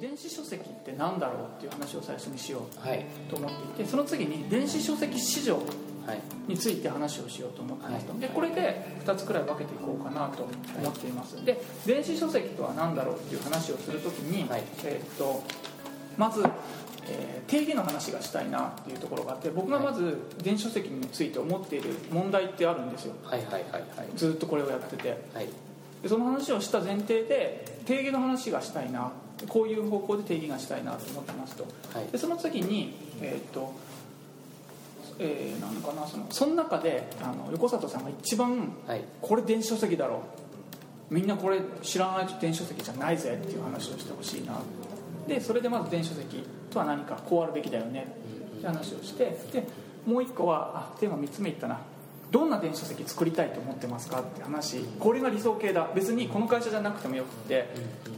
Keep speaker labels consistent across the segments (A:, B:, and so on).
A: 電子書籍って何だろうっていう話を最初にしよう
B: はい。
A: と思っていてその次に電子書籍市場
B: はい。
A: について話をしようと思ってますと、
B: はい。
A: でこれで2つくらい分けていこうかなと思っています。で電子書籍とは何だろうっていう話をするときに、
B: はい。
A: えーっとまず、えー定義の話がしたいなっていうところがあって僕がまず電子書籍について思っている問題ってあるんですよ。
B: はいはいはいはい。
A: ずっとこれをやってて。
B: はい。
A: でその話をした前提で定義の話がしたいなこういう方向で定義がしたいなと思ってますと。
B: はい。
A: でその次にえーっとえー、なのかなそのその中であの横里さんが一番
B: はい。
A: これ電子書籍だろみんなこれ知らないと電子書籍じゃないぜっていう話をしてほしいな。でそれでまず電子書籍とは何かこうあるべきだよねって話をしてでもう一個はあテーマ3つ目いったなどんな電子書籍作りたいと思ってますかって話。これが理想形だ。別にこの会社じゃなくてもよくって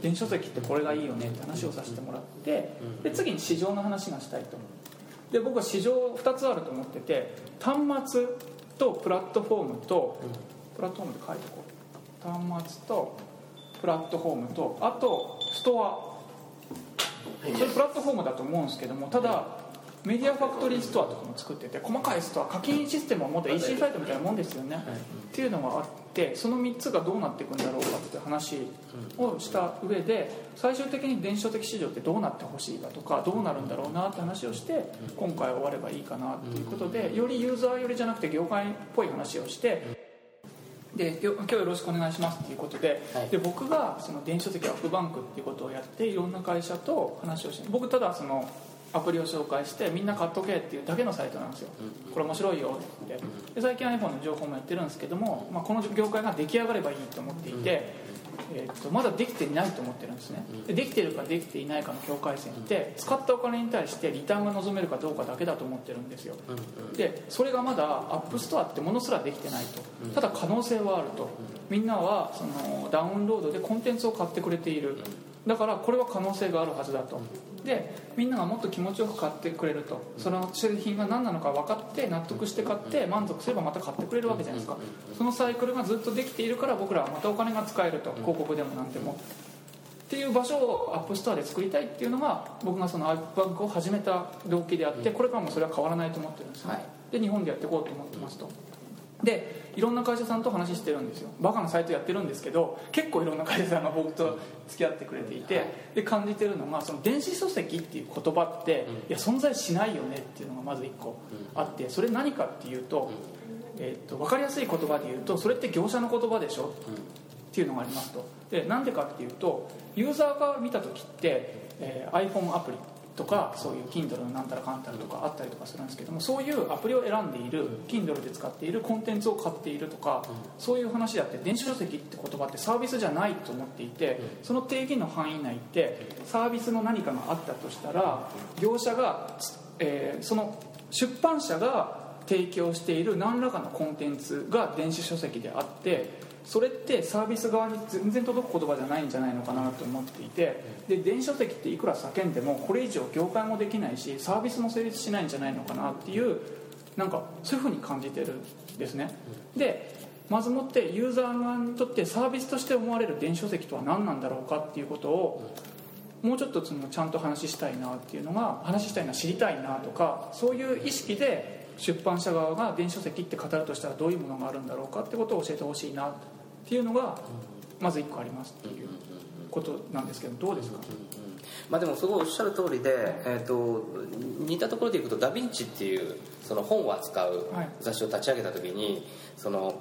A: 電子書籍ってこれがいいよねって話をさせてもらってで次に市場の話がしたいとで僕は市場2つあると思ってて端末とプラットフォームとプラットフォームで書いておこう。端末とプラットフォームとあとストア。それプラットフォームだと思うんですけどもただメディアファクトリーストアとかも作ってて細かいストア課金システムを持った EC サイトみたいなもんですよね。っていうのがあってその3つがどうなっていくんだろうかって話をした上で最終的に電子書籍市場ってどうなってほしいかとかどうなるんだろうなって話をして今回終わればいいかなっていうことでよりユーザー寄りじゃなくて業界っぽい話をしてでよ今日よろしくお願いしますっていうことで,、
B: はい。
A: で僕がその電子書籍アップバンクっていうことをやっていろんな会社と話をして僕ただそのアプリを紹介してみんな買っとけっていうだけのサイトなんですよ。これ面白いよってで最近 iPhone の情報もやってるんですけども、まあ、この業界が出来上がればいいと思っていて、えー、とまだできていないと思ってるんですね。でできてるかできていないかの境界線って使ったお金に対してリターンが望めるかどうかだけだと思ってるんですよ。でそれがまだ App Store ってものすらできてないと。ただ可能性はあると。みんなはそのダウンロードでコンテンツを買ってくれているだからこれは可能性があるはずだと。でみんながもっと気持ちよく買ってくれると。その製品が何なのか分かって納得して買って満足すればまた買ってくれるわけじゃないですか。そのサイクルがずっとできているから僕らはまたお金が使えると。広告でも何でも。っていう場所を App Store で作りたいっていうのが僕がその AppBank を始めた動機であってこれからもそれは変わらないと思ってるんですね、
B: はい。
A: で日本でやっていこうと思ってますとでいろんな会社さんと話してるんですよ。バカなサイトやってるんですけど結構いろんな会社さんが僕と付き合ってくれていて、で感じてるのがその電子書籍っていう言葉って、いや存在しないよねっていうのがまず1個あってそれ何かっていうと,、えー、と分かりやすい言葉で言うとそれって業者の言葉でしょ？っていうのがありますと。でなんでかっていうとユーザーが見た時って、えー iPhone アプリとかそういう Kindle のなんたらかんたらとかあったりとかするんですけどもそういうアプリを選んでいる Kindle で使っているコンテンツを買っているとかそういう話であって電子書籍って言葉ってサービスじゃないと思っていてその定義の範囲内ってサービスの何かがあったとしたら業者が、えーその出版社が提供している何らかのコンテンツが電子書籍であってそれってサービス側に全然届く言葉じゃないんじゃないのかなと思っていてで電子書籍っていくら叫んでもこれ以上業界もできないしサービスも成立しないんじゃないのかなっていうなんかそういうふうに感じてるんですね。でまずもってユーザー側にとってサービスとして思われる電子書籍とは何なんだろうかっていうことをもうちょっとそのちゃんと話したいなっていうのが話したいな知りたいなとかそういう意識で出版社側が電子書籍って語るとしたらどういうものがあるんだろうかってことを教えてほしいなっていうのがまず1個ありますっていうことなんですけどどうですか？
B: まあでもすごいおっしゃる通りで、えー、と似たところでいくとダ・ヴィンチっていうその本を扱う
A: はい。
B: 雑誌を立ち上げた時にその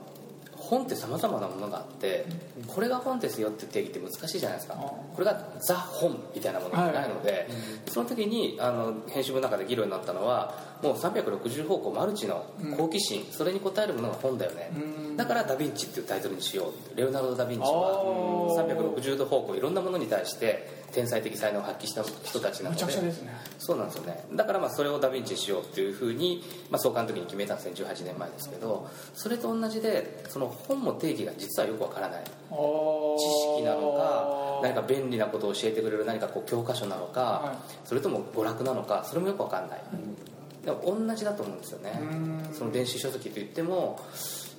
B: 本ってさまざまなものがあってこれが本ですよって定義って難しいじゃないですか。
A: あ
B: これがザ本みたいなものがないのでその時にあの編集部の中で議論になったのはもう360方向マルチの好奇心それに応えるものが本だよね。
A: うん。
B: だからダ・ヴィンチっていうタイトルにしようレオナルド・ダ・ヴィンチ
A: あ
B: は
A: ー
B: 360度方向いろんなものに対して天才的才能を発揮した人たちなの
A: むちゃくちゃ
B: で
A: ですね。
B: そうなんですよね。だからまあそれをダ・ヴィンチにしようっていうふうに、まあ、創刊の時に決めたんですね。18年前ですけど。それと同じでその本の定義が実はよくわからない。知識なのか何か便利なことを教えてくれる何かこう教科書なのか、
A: は
B: それとも娯楽なのかそれもよくわかんない、でも同じだと思うんですよね。
A: うん。
B: その電子書籍といっても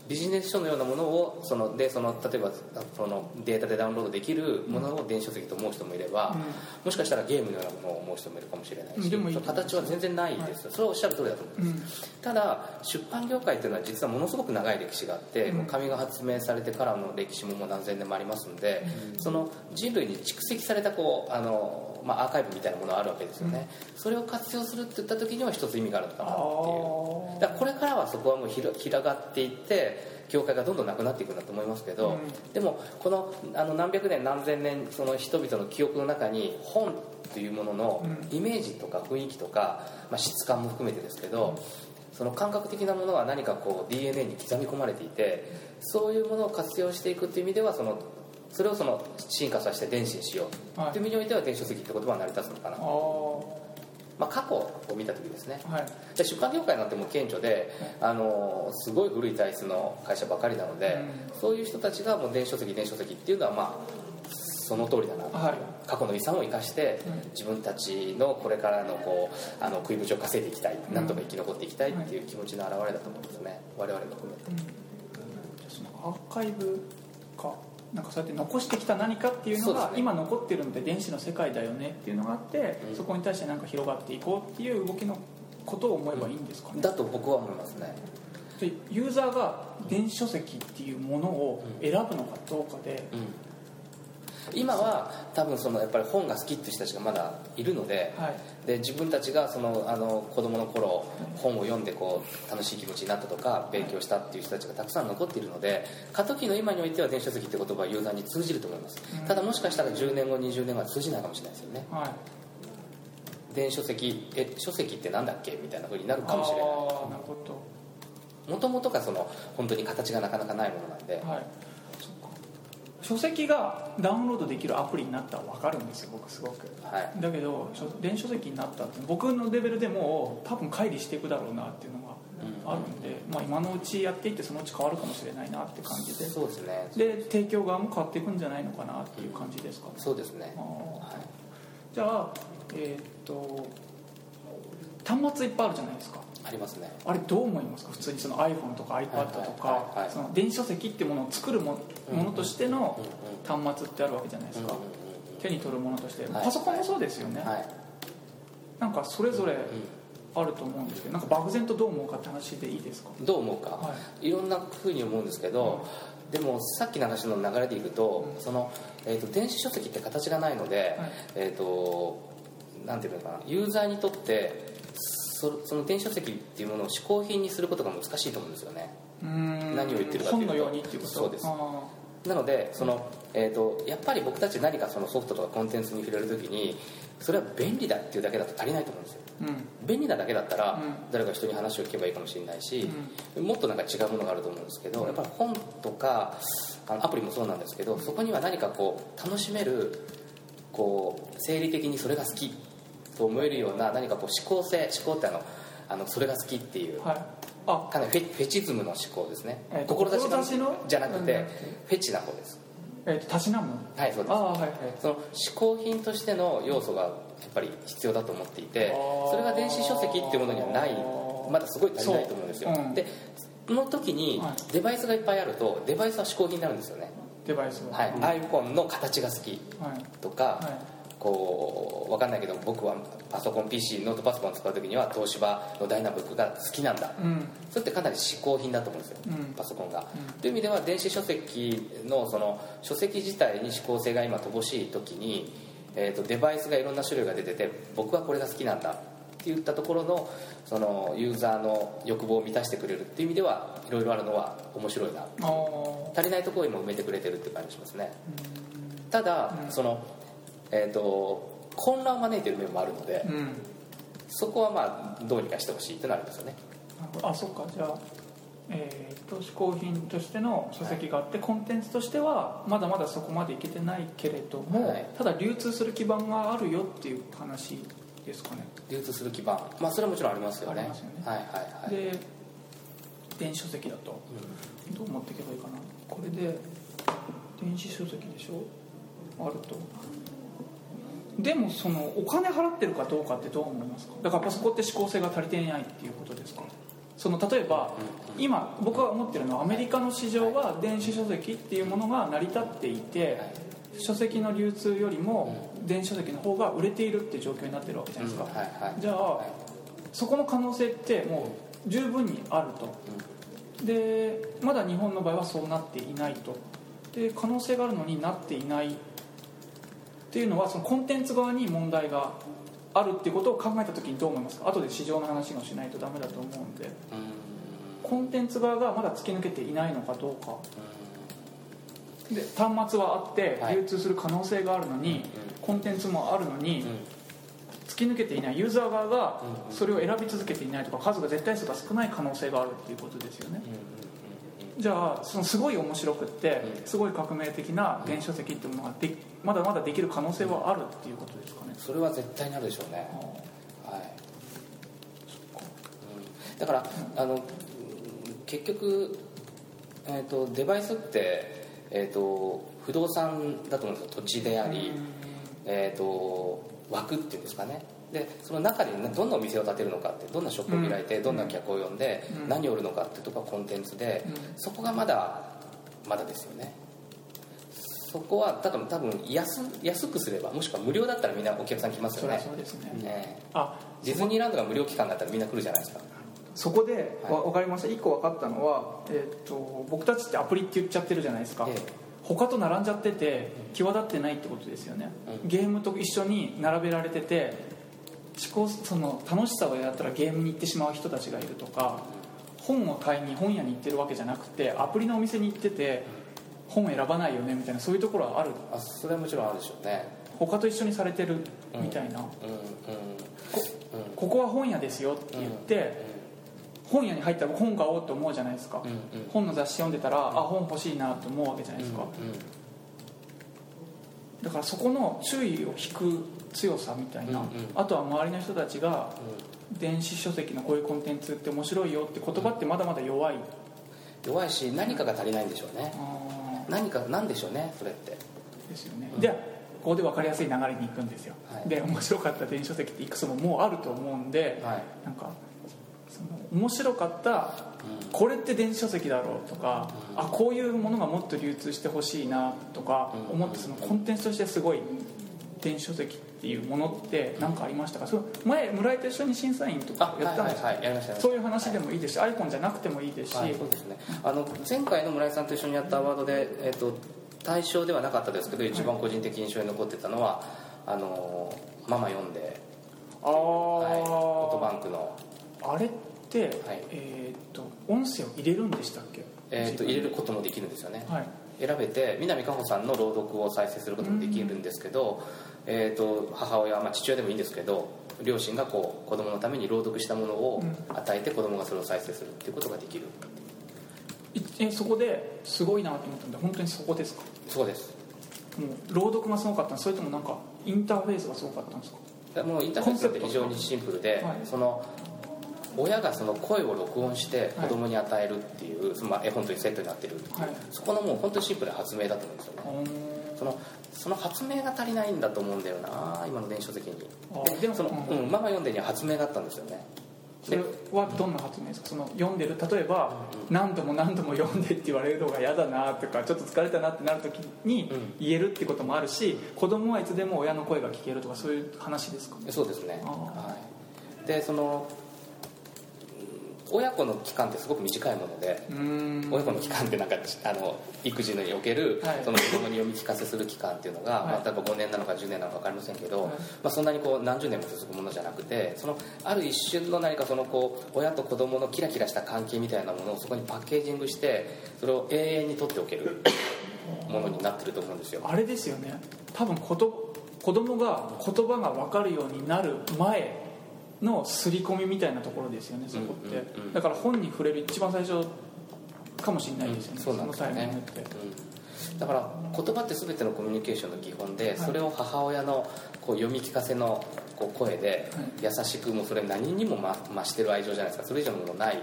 B: ビジネス書のようなものをそのでその例えばそのデータでダウンロードできるものを電子書籍と思う人もいれば、うん、もしかしたらゲームのようなものを思う人もいるかもしれないし、うん、形は全然ないです、はい、それはおっしゃる通りだと思います、うん、ただ出版業界っていうのは実はものすごく長い歴史があって、もう紙が発明されてからの歴史ももう何千年もありますんで、その人類に蓄積されたこうあの、まあ、アーカイブみたいなものがあるわけですよね、それを活用するって言った時には一つ意味があるのかなっていう。だからこれからはそこはもう広がっていって教会がどんどんなくなっていくんだと思いますけど、うん、でもこのあの何百年何千年その人々の記憶の中に本というもののイメージとか雰囲気とか、まあ、質感も含めてですけど、その感覚的なものは何かこう DNA に刻み込まれていてそういうものを活用していくっていう意味ではそのそれをその進化させて電子にしよう、はい、っていう意味においては電子書籍って言葉が成り立つのかな。まあ、過去を見た時ですね、はい、で出版業界なんてもう顕著で、あのすごい古い体質の会社ばかりなので、うん、そういう人たちがもう電子書籍電子書籍っていうのはまあその通りだな、はい、過去の遺産を生かして、自分たちのこれからのこうあの食いぶちを稼いでいきたい、うん、なんとか生き残っていきたいっていう気持ちの表れだと思うんですね。我々も含めて、
A: アーカイブかなんかそうやって残してきた何かっていうのが今残ってるので電子の世界だよねっていうのがあって、そこに対して何か広がっていこうっていう動きのことを思えばいいんですかね、
B: だと僕は思いますね。
A: ユーザーが電子書籍っていうものを選ぶのかどうかで、
B: 今は多分そのやっぱり本が好きっていう人たちがまだいるのではい、で自分たちがそのあの子供の頃本を読んでこう楽しい気持ちになったとか勉強したっていう人たちがたくさん残っているので過渡期の今においては電子書籍って言葉はユーザーに通じると思います、うん、ただもしかしたら10年後20年後は通じないかもしれないですよね、はい、電子書籍え書籍ってなんだっけ？みたいなふうになるかもしれない。なるほど。もともとがその本当に形がなかなかないものなんで、はい
A: 書籍がダウンロードできるアプリになったら分かるんですよ僕すごく、はい、だけど電子書籍になったって僕のレベルでも多分乖離していくだろうなっていうのがあるんで、うん、まあ、今のうちやっていってそのうち変わるかもしれないなって感じで
B: そうですね。
A: で提供側も変わっていくんじゃないのかなっていう感じですか？ね、
B: そうですね、
A: はい、じゃあえー、っと端末いっぱいあるじゃないですか
B: ありますね。
A: あれどう思いますか？普通にその iPhone とか iPad とかその電子書籍っていうものを作るもものとしての端末ってあるわけじゃないですか。手に取るものとして。パソコンもそうですよね。なんかそれぞれあると思うんですけどなんか漠然とどう思うかって話でいいですか？
B: どう思うか、はい、いろんなふうに思うんですけど、でもさっきの話の流れでいくと,、そのえーと、電子書籍って形がないので、はい、えっ、ー、となんていうのかなユーザーにとってそその電子書籍っていうものを嗜好品にすることが難しいと思うんですよね。何を言ってるかというと。
A: 本のようにっていうこと？
B: そうです。なのでその、えーと、やっぱり僕たち何かそのソフトとかコンテンツに触れるときにそれは便利だっていうだけだと足りないと思うんですよ、うん、便利なだけだったら、誰か人に話を聞けばいいかもしれないし、うん、もっとなんか違うものがあると思うんですけど、やっぱり本とかあのアプリもそうなんですけどそこには何かこう楽しめるこう生理的にそれが好きと思えるような何かこう思考性思考ってあのあのそれが好きっていう、はい、あ。かなりフェフェチズムの思考ですね、えー、志のじゃなくて、フェチな方です。
A: えー、たしなむ？
B: はいそうです、はいはい、その嗜好品としての要素がやっぱり必要だと思っていてそれが電子書籍っていうものにはない。まだすごい足りないと思うんですよ、う。ん、でその時にデバイスがいっぱいあるとデバイスは嗜好品になるんですよね。
A: デバイス
B: は、はい、うん、iPhone の形が好きとか、はい。はいこう分かんないけど僕はパソコン PC ノートパソコンを使う時には東芝のダイナブックが好きなんだ、うん、それってかなり嗜好品だと思うんですよ、うん、パソコンが、うん、という意味では電子書籍のその書籍自体に指向性が今乏しい時に、えーと、デバイスがいろんな種類が出てて僕はこれが好きなんだって言ったところのそのユーザーの欲望を満たしてくれるっていう意味ではいろいろあるのは面白いな足りないところを今埋めてくれてるって感じしますね。ただ、そのえーと、混乱を招いている面もあるので、うん、そこはまあどうにかしてほしいってなるんですよね。
A: あそっかじゃあえーと、と嗜好品としての書籍があって、はい、コンテンツとしてはまだまだそこまでいけてないけれども、はい、ただ流通する基盤があるよっていう話ですかね。
B: 流通する基盤。まあそれはもちろんありますよね。ありますよね。はいはいはい。
A: で電子書籍だと、うん、どう持っていけばいいかな。これで電子書籍でしょ？あるとでもそのお金払ってるかどうかってどう思いますか？だからそこって指向性が足りていないっていうことですか？その例えば、今僕が思ってるのはアメリカの市場は電子書籍っていうものが成り立っていて、書籍の流通よりも電子書籍の方が売れているっていう状況になってるわけじゃないですか、じゃあ、そこの可能性ってもう十分にあると、でまだ日本の場合はそうなっていないと。で可能性があるのになっていないっていうのはそのコンテンツ側に問題があるっていうことを考えた時にどう思いますか？後で市場の話をしないとダメだと思うんで。コンテンツ側がまだ突き抜けていないのかどうか。で端末はあって流通する可能性があるのに、コンテンツもあるのに、突き抜けていない。ユーザー側がそれを選び続けていないとか数が絶対数が少ない可能性があるっていうことですよね、じゃあそのすごい面白くってすごい革命的な電子書籍っていうものがでまだまだできる可能性はあるっていうことですかね。
B: それは絶対にあるでしょうね、はい。だから、あの結局、えーと、デバイスって、えーと、不動産だと思うんですよ。土地であり、えーと枠っていうんですかねでその中でどんなお店を建てるのかってどんなショップを開いて、どんな客を呼んで、何を売るのかっていうとこがコンテンツで、そこがまだまだですよね。そこは多分多分安安くすればもしくは無料だったらみんなお客さん来ますよね。
A: そうですね。
B: ねあディズニーランドが無料期間だったらみんな来るじゃないですか。
A: そこでわ、分かりました。1個分かったのは、えーと、僕たちってアプリって言っちゃってるじゃないですか、ええ。他と並んじゃってて際立ってないってことですよね、うん、ゲームと一緒に並べられてて思考その楽しさをやったらゲームに行ってしまう人たちがいるとか本を買いに本屋に行ってるわけじゃなくてアプリのお店に行ってて本選ばないよねみたいなそういうところはある？
B: あそれはもちろんあるでしょうね。
A: 他と一緒にされてるみたいな、こここは本屋ですよって言って、本屋に入ったら本買おうと思うじゃないですか、本の雑誌読んでたら、あ本欲しいなと思うわけじゃないですか、だからそこの注意を引く強さみたいな、あとは周りの人たちが、電子書籍のこういうコンテンツって面白いよって言葉ってまだまだ弱い、
B: 弱いし何かが足りないんでしょうね。何かなんでしょうねそれって。
A: ですよね、でここで分かりやすい流れに行くんですよ、はい、で面白かった電子書籍っていくつももうあると思うんで、はい、なんかその面白かった、これって電子書籍だろうとか、あこういうものがもっと流通してほしいなとか思ってそのコンテンツとしてすごい電子書籍っていうものって何かありましたか？その前村井と一緒に審査員とかやったんですか、はいはいはい、そういう話でもいいですし、はい、アイコンじゃなくてもいいですし、はい、そうですね。
B: あの前回の村井さんと一緒にやったアワードで、えーと、対象ではなかったですけど一番個人的印象に残ってたのは「あのママ読んで」ああ、はい、オートバンクの。
A: あれって、はい、えっ、ー、と音声を入れるんでしたっけ？
B: えーと、入れることもできるんですよね、はい、選べて南果歩さんの朗読を再生することもできるんですけど、えーと、母親、まあ、父親でもいいんですけど両親がこう子供のために朗読したものを与えて子供がそれを再生するっていうことができる、
A: うん、えそこですごいなと思ったんで本当にそこですか？
B: そうです。
A: もう朗読がすごかったそれともなんかインターフェースがすごかったんですか？
B: もうインターフェースって非常にシンプルで、はい、その親がその声を録音して子供に与えるっていう、はい、その絵本というセットになってるっていう、はい、そこのもう本当にシンプルな発明だと思うんですよねそのその発明が足りないんだと思うんだよな今の電子書籍に。でもその、うん、ママ読んでには発明があったんですよね。
A: それはどんな発明ですか？その読んでる例えば、何度も何度も読んでって言われるのが嫌だなとかちょっと疲れたなってなる時に言えるってこともあるし子供はいつでも親の声が聞けるとかそういう話ですか
B: そうですね。はい、でその親子の期間ってすごく短いもので親子の期間ってなんかあの育児における、その子供に読み聞かせする期間っていうのが、はい、まあ、例えば5年なのか10年なのか分かりませんけど、はい、まあ、そんなにこう何十年も続くものじゃなくてそのある一瞬の何かそのこう親と子供のキラキラした関係みたいなものをそこにパッケージングしてそれを永遠に取っておける ものになってると思うんですよ。
A: あれですよね。多分こと子供が言葉が分かるようになる前の刷り込みみたいなところですよねそこって、だから本に触れる一番最初かもしれないですよね、うん、そのタイミングって、
B: うん、だから言葉って全てのコミュニケーションの基本で、はい、それを母親のこう読み聞かせのこう声で優しくもうそれ何にも増してる愛情じゃないですか。それ以上のない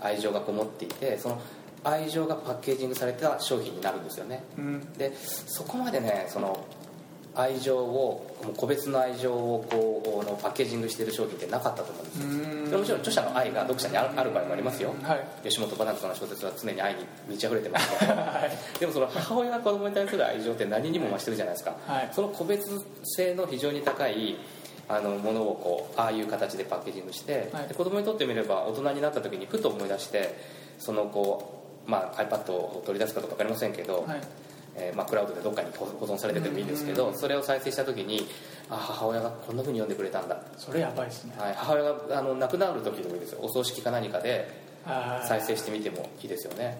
B: 愛情がこもっていてその愛情がパッケージングされた商品になるんですよね、うん、でそこまでねその愛情を個別の愛情をこうのパッケージングしている商品ってなかったと思うんですよ。もちろん著者の愛が読者にある場合もありますよ、はい、吉本バナナとかの小説は常に愛に満ち溢れてますけど、はい、でもその母親が子供に対する愛情って何にも増してるじゃないですか、はい、その個別性の非常に高いあのものをこうああいう形でパッケージングして、はい、で子供にとってみれば大人になった時にふと思い出してそのこう、まあ、iPad を取り出すかとか分かりませんけど、はいえーまあ、クラウドでどっかに保存されててもいいんですけどそれを再生した時にあ母親がこんなふうに読んでくれたんだ。
A: それやばいですね、
B: はい、母親があの亡くなる時でもいいですよ。お葬式か何かで再生してみてもいいですよね。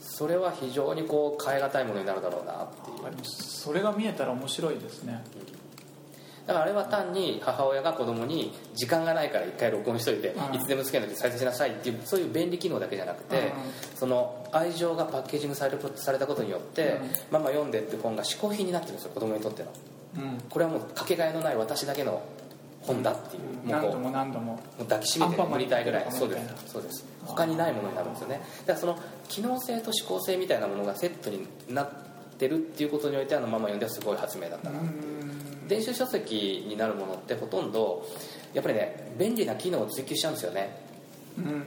B: それは非常にこう変え難いものになるだろうなっていう。
A: それが見えたら面白いですね、うん
B: だからあれは単に母親が子供に時間がないから一回録音しといて、いつでも好きな時再生しなさいっていうそういう便利機能だけじゃなくて、その愛情がパッケージングされるされたことによって「ママ読んで」って本が嗜好品になってるんですよ子供にとっての、これはもうかけがえのない私だけの本だっていう、
A: うん、何度も何度も。
B: 抱きしめて塗りたいぐらいそうですそうです。他にないものになるんですよね。だからその機能性と思考性みたいなものがセットになってるっていうことにおいてあのママ読んではすごい発明だったなっていう電子書籍になるものってほとんどやっぱりね便利な機能を追求しちゃうんですよね、うん、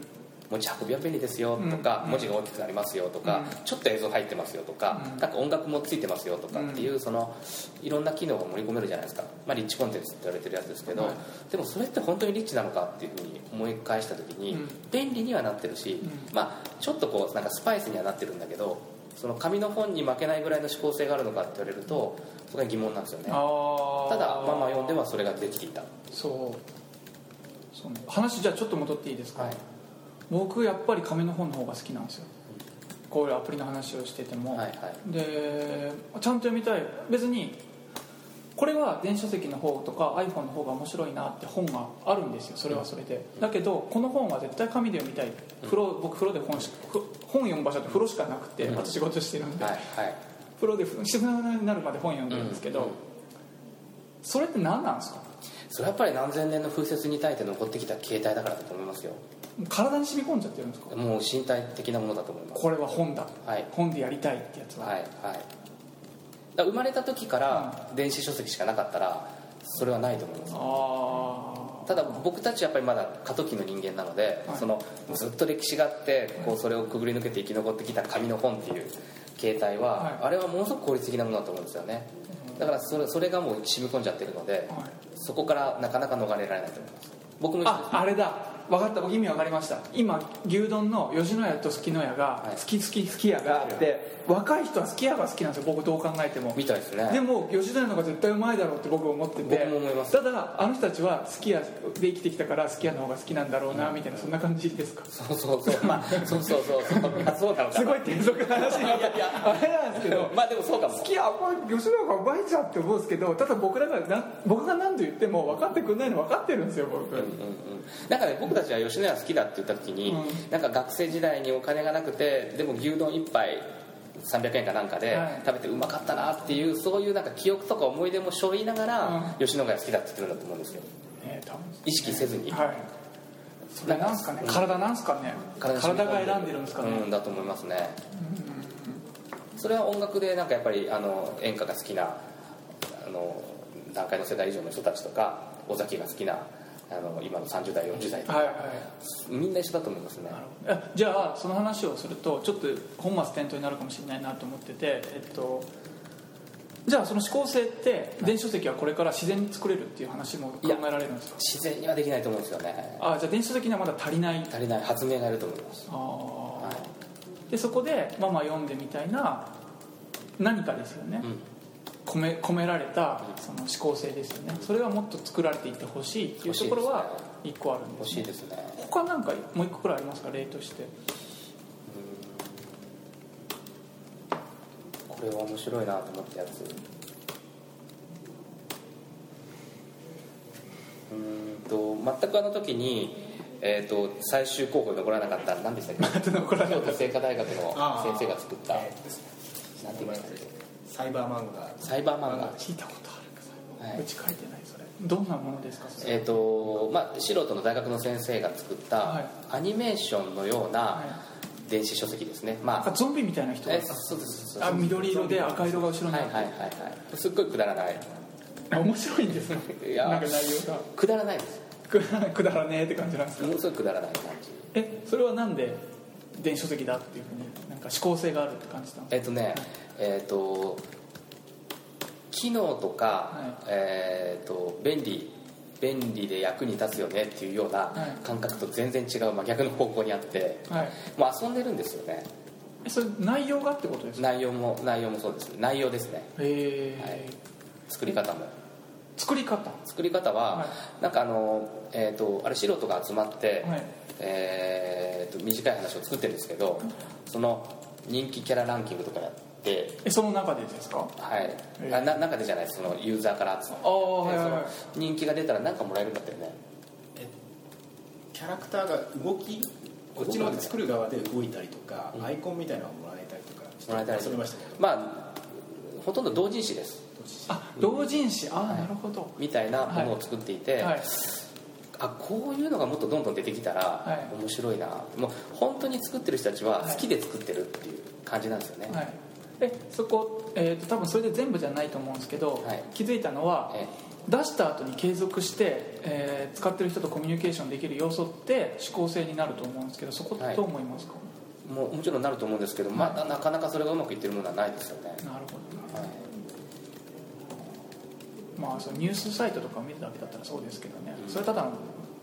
B: 持ち運びは便利ですよとか、うん、文字が大きくなりますよとか、うん、ちょっと映像入ってますよとか、うん、なんか音楽もついてますよとかっていう、そのいろんな機能が盛り込めるじゃないですか、まあ、リッチコンテンツって言われてるやつですけど、でもそれって本当にリッチなのかっていうふうに思い返した時に、便利にはなってるし、まあちょっとこうなんかスパイスにはなってるんだけどその紙の本に負けないぐらいの思考性があるのかって言われるとそれは疑問なんですよね。ただママ読んではそれができていた。
A: そう。そう、ね、話じゃあちょっと戻っていいですか、はい、僕やっぱり紙の本の方が好きなんですよ。こういうアプリの話をしてても、はいはい、でちゃんと読みたい。別にこれは電子書籍の方とか iPhone の方が面白いなって本があるんですよそれはそれで、だけどこの本は絶対紙で読みたい。風呂僕風呂で本し本読む場所って風呂しかなくて、あと仕事してるんで、はいはい、風呂でしてくになるまで本読んでるんですけど、それって何なんですか？
B: それはやっぱり何千年の風雪に耐えて残ってきた形態だからだと思いますよ。
A: 体に染み込んじゃってるんですか？
B: もう身体的なものだと思います。
A: これは本だ、はい、本でやりたいってやつは。
B: はいはい生まれた時から電子書籍しかなかったらそれはないと思います。ただ僕たちやっぱりまだ過渡期の人間なので、はい、そのずっと歴史があってこうそれをくぐり抜けて生き残ってきた紙の本っていう形態は、はい、あれはものすごく効率的なものだと思うんですよね。だからそれそれがもう染み込んじゃってるので、はい、そこからなかなか逃れられないと思います。僕も
A: ああれだ分かった意味分かりました。今牛丼の吉野家とすきの家が好き好き好き家があって若い人はすき家が好きなんですよ僕どう考えても。
B: みたいですね。
A: でも吉野家の方が絶対うまいだろうって僕は思ってて
B: 僕も思います。
A: ただあの人たちはすき家で生きてきたからすき家の方が好きなんだろうなみたいなそんな感じですか？
B: そうそうそう。まあ。そうそうそう。そうあそうだ
A: すごい低俗な話いやいやあれなんですけど
B: まあでもそうかも。
A: すき家吉野家がうまいじゃんって思うんですけどただ僕らがな僕が何と言っても分かってくんないの分かってるんですよ僕、うんうんうん、
B: なんかね僕たちは吉野家好きだって言った時に、うん、なんか学生時代にお金がなくてでも牛丼一杯300円かなんかで食べてうまかったなっていう、そういうなんか記憶とか思い出も背負いながら、吉野家好きだって言ってるんだと思うんですよ、えー、意識せずに、はい。
A: それなんすかね、体なんすかね？体が選んでるんですかね、
B: うん、だと思いますね、それは音楽でなん。かやっぱりあの演歌が好きなあの段階の世代以上の人たちとか尾崎が好きなあの今の30代40代とか、はいはい、みんな一緒だと思いますね。
A: じゃあその話をするとちょっと本末転倒になるかもしれないなと思っててえっとじゃあその思考性って電子書籍はこれから自然に作れるっていう話も考えられるんですか？
B: 自然にはできないと思うんですよね。
A: あじゃあ電子書籍にはまだ足りない？
B: 足りない発明がいると思います。あ、
A: はい、でそこでママ読んでみたいな何かですよね、うん込め込められたその思考性ですよね。それはもっと作られていってほしいっていうところは1個あるんです、
B: ね、欲しいですね。
A: 他なんかもう1個くらいありますか例として。
B: これは面白いなと思ったやつ。うんと全くあの時にえーと、最終候補に残らなかった何でしたっけ？京都精華大学の先生が作った。何て
C: 言いましたっけ？サイバー漫画
B: サイバー漫画
A: 聞いたことあるはい、うち書いてないそれ。どんなものですか？
B: えっ、ー、とまあ素人の大学の先生が作ったアニメーションのような、はい、電子書籍ですね。まあ
A: ゾンビみたいな人？が
B: えそうですそうです
A: あ緑色で赤色が後ろに
B: はいはいはいはい。すっごいくだらない。
A: 面白いんですね
B: いや
A: なんか内容が。
B: くだらないです。
A: くくだらねえって感じなんですか？
B: ものすごいくだらない感じ。
A: えそれはなんで？電子書籍だっていうふうになんか指向性があるって感じた
B: えっとねえっと機能とか、
A: はい。
B: えっと便利便利で役に立つよねっていうような
A: はい。
B: 感覚と全然違う、まあ、逆の方向にあって
A: かはい。
B: もう遊んでるんですよね。
A: えそれ内容がってことですか？
B: 内容も内容もそうです。内容ですね。
A: へえ、
B: はい。作り方も
A: 作り方。
B: 作り方は、
A: は
B: なんかあの、えー、とあれ素人が集まって、
A: はい。
B: えー、と短い話を作ってるんですけどその人気キャラランキングとかやって
A: えその中でですか？
B: はい、
A: えー。
B: あな中でじゃないです。そのユーザーから集まって
A: ああはいはい
B: 人気が出たら何かもらえるんだったよね
C: キャラクターが動きこっちの方で作る側で動いたりとか、アイコンみたいなのをもらえたりとかして
B: もらえたり
C: ま
B: あほとんど同人誌です
A: あ同人誌。ああなるほど。
B: みたいなものを作っていて、
A: はい。
B: あこういうのがもっとどんどん出てきたら
A: はい。
B: 面白いな、もう本当に作ってる人たちは好きで作ってるっていう感じなんですよね、
A: はい。えそこ、えー、と多分それで全部じゃないと思うんですけど、
B: はい。
A: 気づいたのは
B: え
A: 出した後に継続して、えー使ってる人とコミュニケーションできる要素って指向性になると思うんですけどそこってどう思いますか、
B: もうもちろんなると思うんですけど、まだなかなかそれがうまくいってるものはないですよね、
A: なるほど。
B: はい
A: まあそのニュースサイトとか見るだけだったらそうですけどね、それただ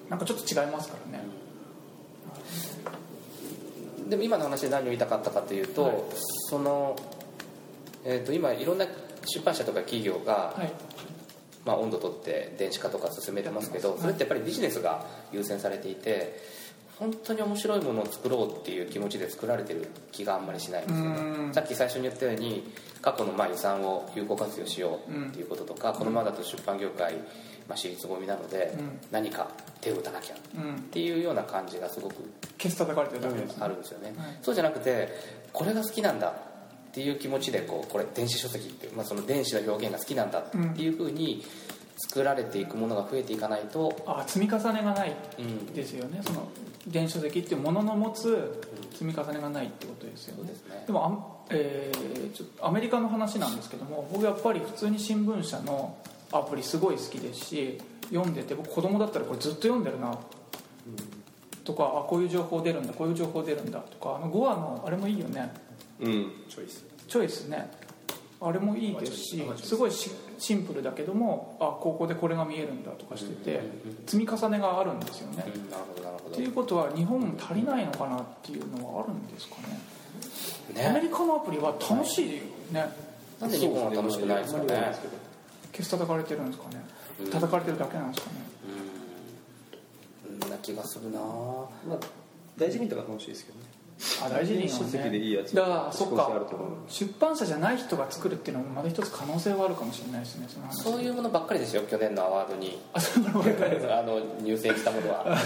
A: なんかちょっと違いますからね、
B: でも今の話で何を言いたかったかというと、
A: はい。
B: その、えー、と今いろんな出版社とか企業が、
A: はい。
B: まあ、温度とって電子化とか進めてますけどそれってやっぱりビジネスが優先されていて本当に面白いものを作ろうっていう気持ちで作られてる気があんまりしないんですよ
A: うん。
B: ねさっき最初に言ったように過去のまあ遺産を有効活用しようっていうこととか、このままだと出版業界、まあ、私立ごみなので、
A: うん。
B: 何か手を打たなきゃっ
A: うん
B: ていうような感じがすごく
A: ケツ叩かれてるだけ
B: あるんですよね、
A: はい。
B: そうじゃなくてこれが好きなんだっていう気持ちでこうこれ電子書籍っていう、まあ、その電子の表現が好きなんだっていうふうに作られていくものが増えていかないと、
A: あ積み重ねがない
B: うん、
A: ですよね。その電子書籍っていうものの持つ積み重ねがないってことですよね。
B: そうですね。
A: でもあん、えーちょっとアメリカの話なんですけども僕やっぱり普通に新聞社のアプリすごい好きですし読んでて僕子供だったらこれずっと読んでるな。とかあこういう情報出るんだこういう情報出るんだ。とかあの5話のあれもいいよね。
D: うん。
C: チョイス。
A: チョイスね。あれもいいですしすごいシシンプルだけどもあここでこれが見えるんだとかしてて積み重ねがあるんですよね。
B: うんなるほどなるほど。
A: っていうことは日本も足りないのかなっていうのはあるんですかね。アメ
B: ね
A: リカのアプリは楽しいよね。
B: なんで日本は楽しくないですかね。
A: ケツ叩かれてるんですかね。
B: うん。
A: 叩かれてるだけなんですかね。
B: うん。な気がするな
D: まあ大事にとか楽しいですけどね。
A: あ大事に
D: でいいやつ
A: だからそっか。出版社じゃない人が作るっていうのもまだ一つ可能性はあるかもしれないですねそ
B: ういうものばっかりですよ去年のアワードに。
A: あの
B: 入選したものは、はい、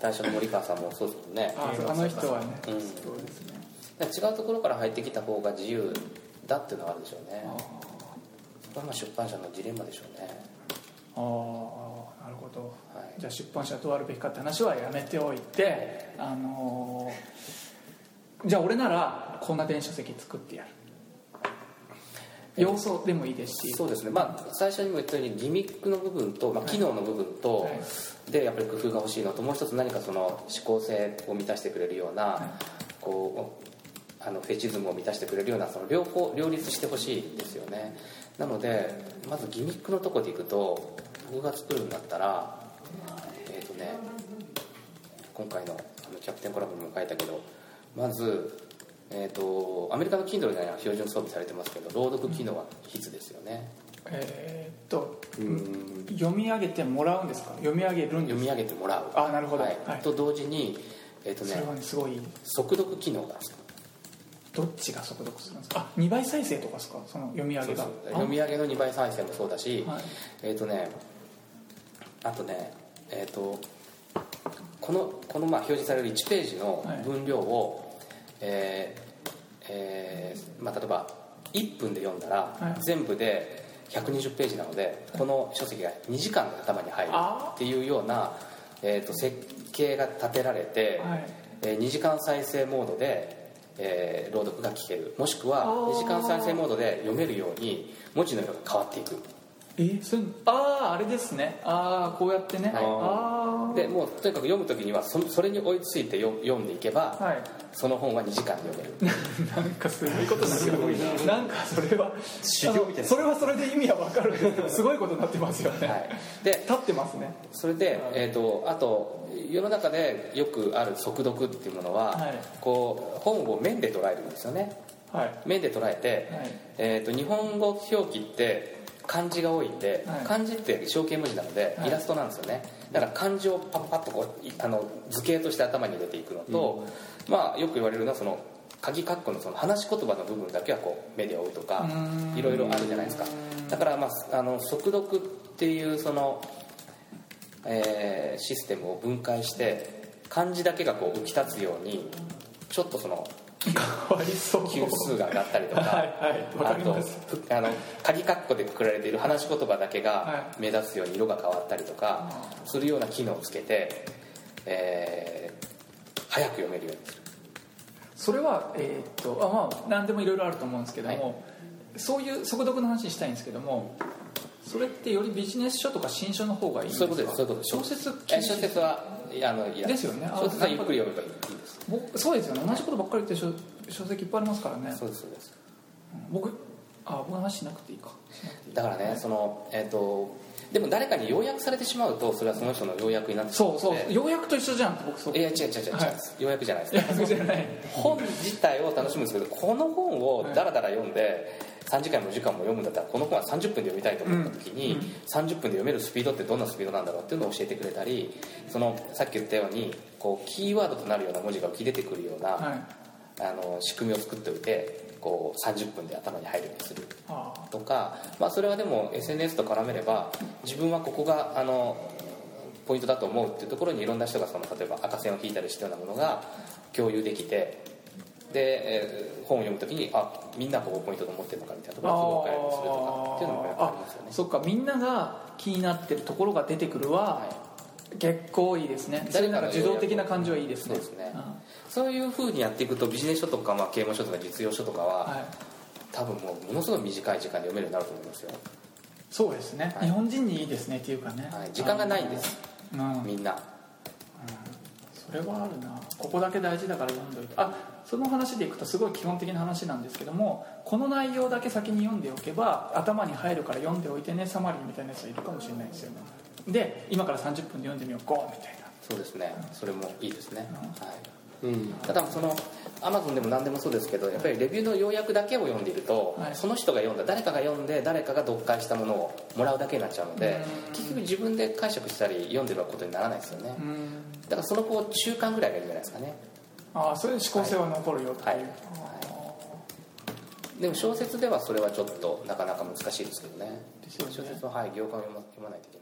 B: 大将の森川さんもそうですもんね。
A: ああの人はね
B: うん
A: そうですね
B: 違うところから入ってきた方が自由だっていう。のがあるでしょうね。
A: あ
B: それはまあ出版社のジレンマでしょうね
A: あああなるほど
B: はい。
A: じゃあ出版社どうあるべきかって話はやめておいてあのーじゃあ俺ならこんな電子書籍作ってやる。要素でもいいですし。
B: そうですね。まあ最初にも言ったようにギミックの部分と、まあ、機能の部分と、
A: はい。
B: でやっぱり工夫が欲しいのと。もう一つ何かその思考性を満たしてくれるような、こうあのフェチズムを満たしてくれるようなその両方両立してほしいですよね。なのでまずギミックのとこでいくと僕が作るんだったらえっ、とね今回のあのキャプテンコラボにも書いたけどまずえー、とアメリカの Kindle には標準装備されてますけど朗読機能は必須ですよね。
A: えーっと
D: うん。
A: 読み上げてもらうんですか？読み上げるんです
B: 読み上げてもらう。
A: あなるほど。
B: はい。
A: はい。
B: と同時に、えーとね
A: それ、はねすごい。
B: 速読機能が
A: どっちが速読するんですか？あ2倍再生とかですか？その読み上げが。
B: 読み上げの2倍再生もそうだし、
A: はい。
B: えっ、とねあとねえっ、とこのこのまあ表示される1ページの分量を、えーえーまあ、例えば1分で読んだら、
A: はい。
B: 全部で120ページなのでこの書籍が2時間で頭に入る
A: あ
B: っていうような、えー、と設計が立てられて、
A: はい。
B: えー2時間再生モードで、えー朗読が聞ける。もしくは
A: あー。
B: 2時間再生モードで読めるように文字の色が変わっていく
A: え？それあああれですね。ああこうやってね、
B: はい。
A: ああ
B: でもうとにかく読む時にはそそれに追いついてよ読んでいけば、
A: はい。
B: その本は2時間で読める。
A: なんかすごいことになってる。なんかそれは
D: 修行みたいな。
A: それはそれで意味は分かる。んですけどすごいことになってますよね、
B: はい。で
A: 立ってますね。
B: それで、えー、とあと世の中でよくある速読っていうものは、
A: はい。
B: こう本を面で捉えるんですよね。
A: はい。
B: 面で捉えて、
A: はい。
B: えー、と日本語表記って漢字が多いんで、
A: はい。
B: 漢字って象形文字なので、
A: はい。
B: イラストなんですよね。だから漢字をパッパッとこういあの図形として頭に入れていくのと、まあよく言われるのはその鍵括弧のその話し言葉の部分だけはこう目で追うとかいろいろあるじゃないですか。だから、まあ、あの速読っていうその、えーシステムを分解して漢字だけがこう浮き立つようにちょっとその
A: 変わりそう。
B: 級数が上がったりとか
A: はい
B: あとふあの鍵括弧でくくられている話し言葉だけが
A: は
B: 目立つように色が変わったりとかするような機能をつけて、えー早く読めるようにする。
A: それはえーっとあまあ何でもいろいろあると思うんですけども、そういう速読の話したいんですけどもそれってよりビジネス書とか新書の方がいいんですか？
B: そういうことですそういうことです。
A: 小説
B: え小説はあのいや
A: ですよね。あ
B: 小説はゆっくり読めばいいです。
A: 僕そうですよね。同じことばっかり言ってる書書籍いっぱいありますからね。
B: そうですそうです。
A: 僕あ僕の話しなくていいか。
B: だからねそのえっ、とでも誰かに要約されてしまうとそれはその人の要約になってしまう
A: そうそうよう。やくと一緒じゃん僕そう。
B: いや違う違う違う違う、
A: はい。
B: 要約じゃないです。
A: いや僕じゃない。
B: 本自体を楽しむんですけどこの本をダラダラ読んで3時間も4時間も読むんだったらこの本は30分で読みたいと思った時に、30分で読めるスピードってどんなスピードなんだろうっていうのを教えてくれたりそのさっき言ったようにこうキーワードとなるような文字が浮き出てくるような、
A: はい。
B: あの仕組みを作っておいてこう30分で頭に入るようにする。
A: あ
B: とか、まあ、それはでも SNS と絡めれば自分はここがあのポイントだと思うっていうところにいろんな人がその例えば赤線を引いたりしたようなものが共有できてで、えー本を読むときにあみんなここポイントと思ってるのかみたいなところをすぐ分かるようにするとかっていうのもやっぱありますよね。
A: あそっか。みんなが気になってるところが出てくるは、
B: はい。
A: 結構いいですね。それなんか受動的な感じはいいですね。
B: そうですね。
A: ん。
B: そういうふうにやっていくとビジネス書とか、まあ、啓蒙書とか実用書とかは、
A: はい、
B: 多分もうものすごい短い時間で読めるようになると思いますよ、
A: そうですね、
B: はい。
A: 日本人にいいですねっていうかね、
B: はい、時間がないんです。
A: うん。
B: みんな
A: それはあるな。ここだけ大事だから読んどいて。あその話でいくとすごい基本的な話なんですけどもこの内容だけ先に読んでおけば頭に入るから読んでおいてねサマリーみたいなやつはいるかもしれないですよね。で今から30分で読んでみよう。ゴーみたいな。
B: そうですね。それもいいですね、はい
D: うん。
B: ただそのアマゾンでも何でもそうですけどやっぱりレビューの要約だけを読んでいると、
A: はい。
B: その人が読んだ誰かが読んで誰かが読解したものをもらうだけになっちゃうので
A: うん。
B: 結局自分で解釈したり読んでることにならないですよね。
A: うん。
B: だからそのこう中間ぐらいがいいんじゃないですかね。
A: ああそういう思考性は残るよっていう、
B: はい。でも小説ではそれはちょっとなかなか難しいですけどね。小説ははい行間を読まないといけない